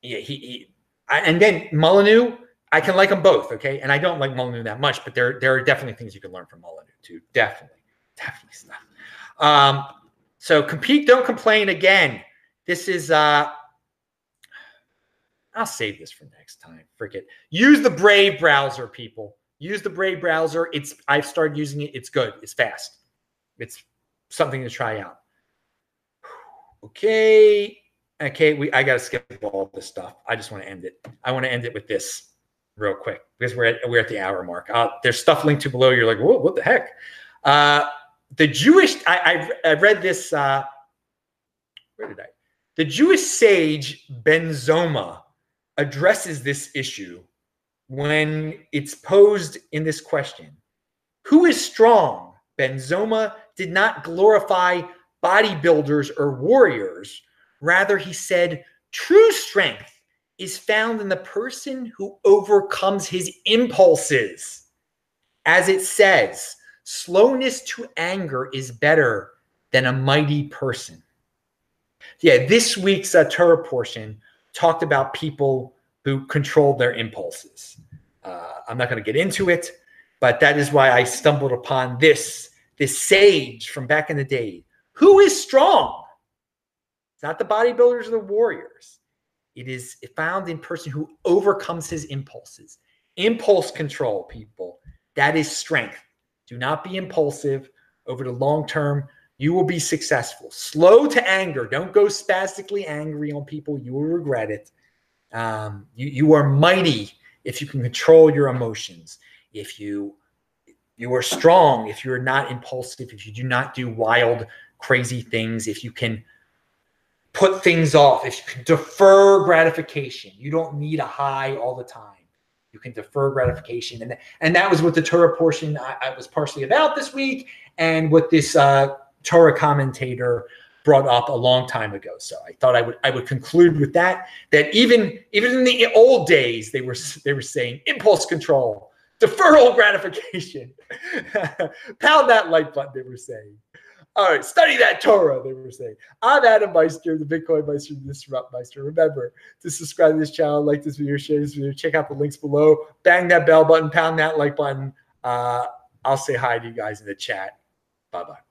yeah, he, he I, and then Molyneux, I can like them both, okay? And I don't like Molyneux that much, but there there are definitely things you can learn from Molyneux too. Definitely, definitely stuff. Um, so compete, don't complain. Again, this is uh, I'll save this for next time. Forget. Use the Brave browser, people. Use the Brave browser. It's I've started using it. It's good. It's fast. It's something to try out. (sighs) Okay. Okay, we I gotta skip all this stuff. I just want to end it. I want to end it with this real quick because we're at we're at the hour mark. Uh, there's stuff linked to below. You're like, whoa, what the heck? Uh, the Jewish. I I, I read this. Uh, where did I? The Jewish sage Ben Zoma addresses this issue when it's posed in this question: Who is strong? Ben Zoma did not glorify bodybuilders or warriors Rather, he said, true strength is found in the person who overcomes his impulses. As it says, slowness to anger is better than a mighty person. Yeah, this week's uh, Torah portion talked about people who controlled their impulses. Uh, I'm not going to get into it, but that is why I stumbled upon this this sage from back in the day. Who is strong? It's not the bodybuilders or the warriors. It is found in person who overcomes his impulses. Impulse control, people. That is strength. Do not be impulsive over the long term. You will be successful. Slow to anger. Don't go spastically angry on people. You will regret it. Um, you, you are mighty if you can control your emotions. If you you are strong, if you're not impulsive, if you do not do wild, crazy things, if you can put things off, if you can defer gratification, you don't need a high all the time. You can defer gratification, and and that was what the Torah portion I, I was partially about this week, and what this uh, Torah commentator brought up a long time ago. So I thought I would I would conclude with that. That even even in the old days, they were they were saying impulse control, deferral gratification, (laughs) pound that like button. They were saying. All right, study that Torah, they were saying. I'm Adam Meister, the Bitcoin Meister, the Disrupt Meister. Remember to subscribe to this channel, like this video, share this video, check out the links below, bang that bell button, pound that like button. Uh, I'll say hi to you guys in the chat. Bye bye.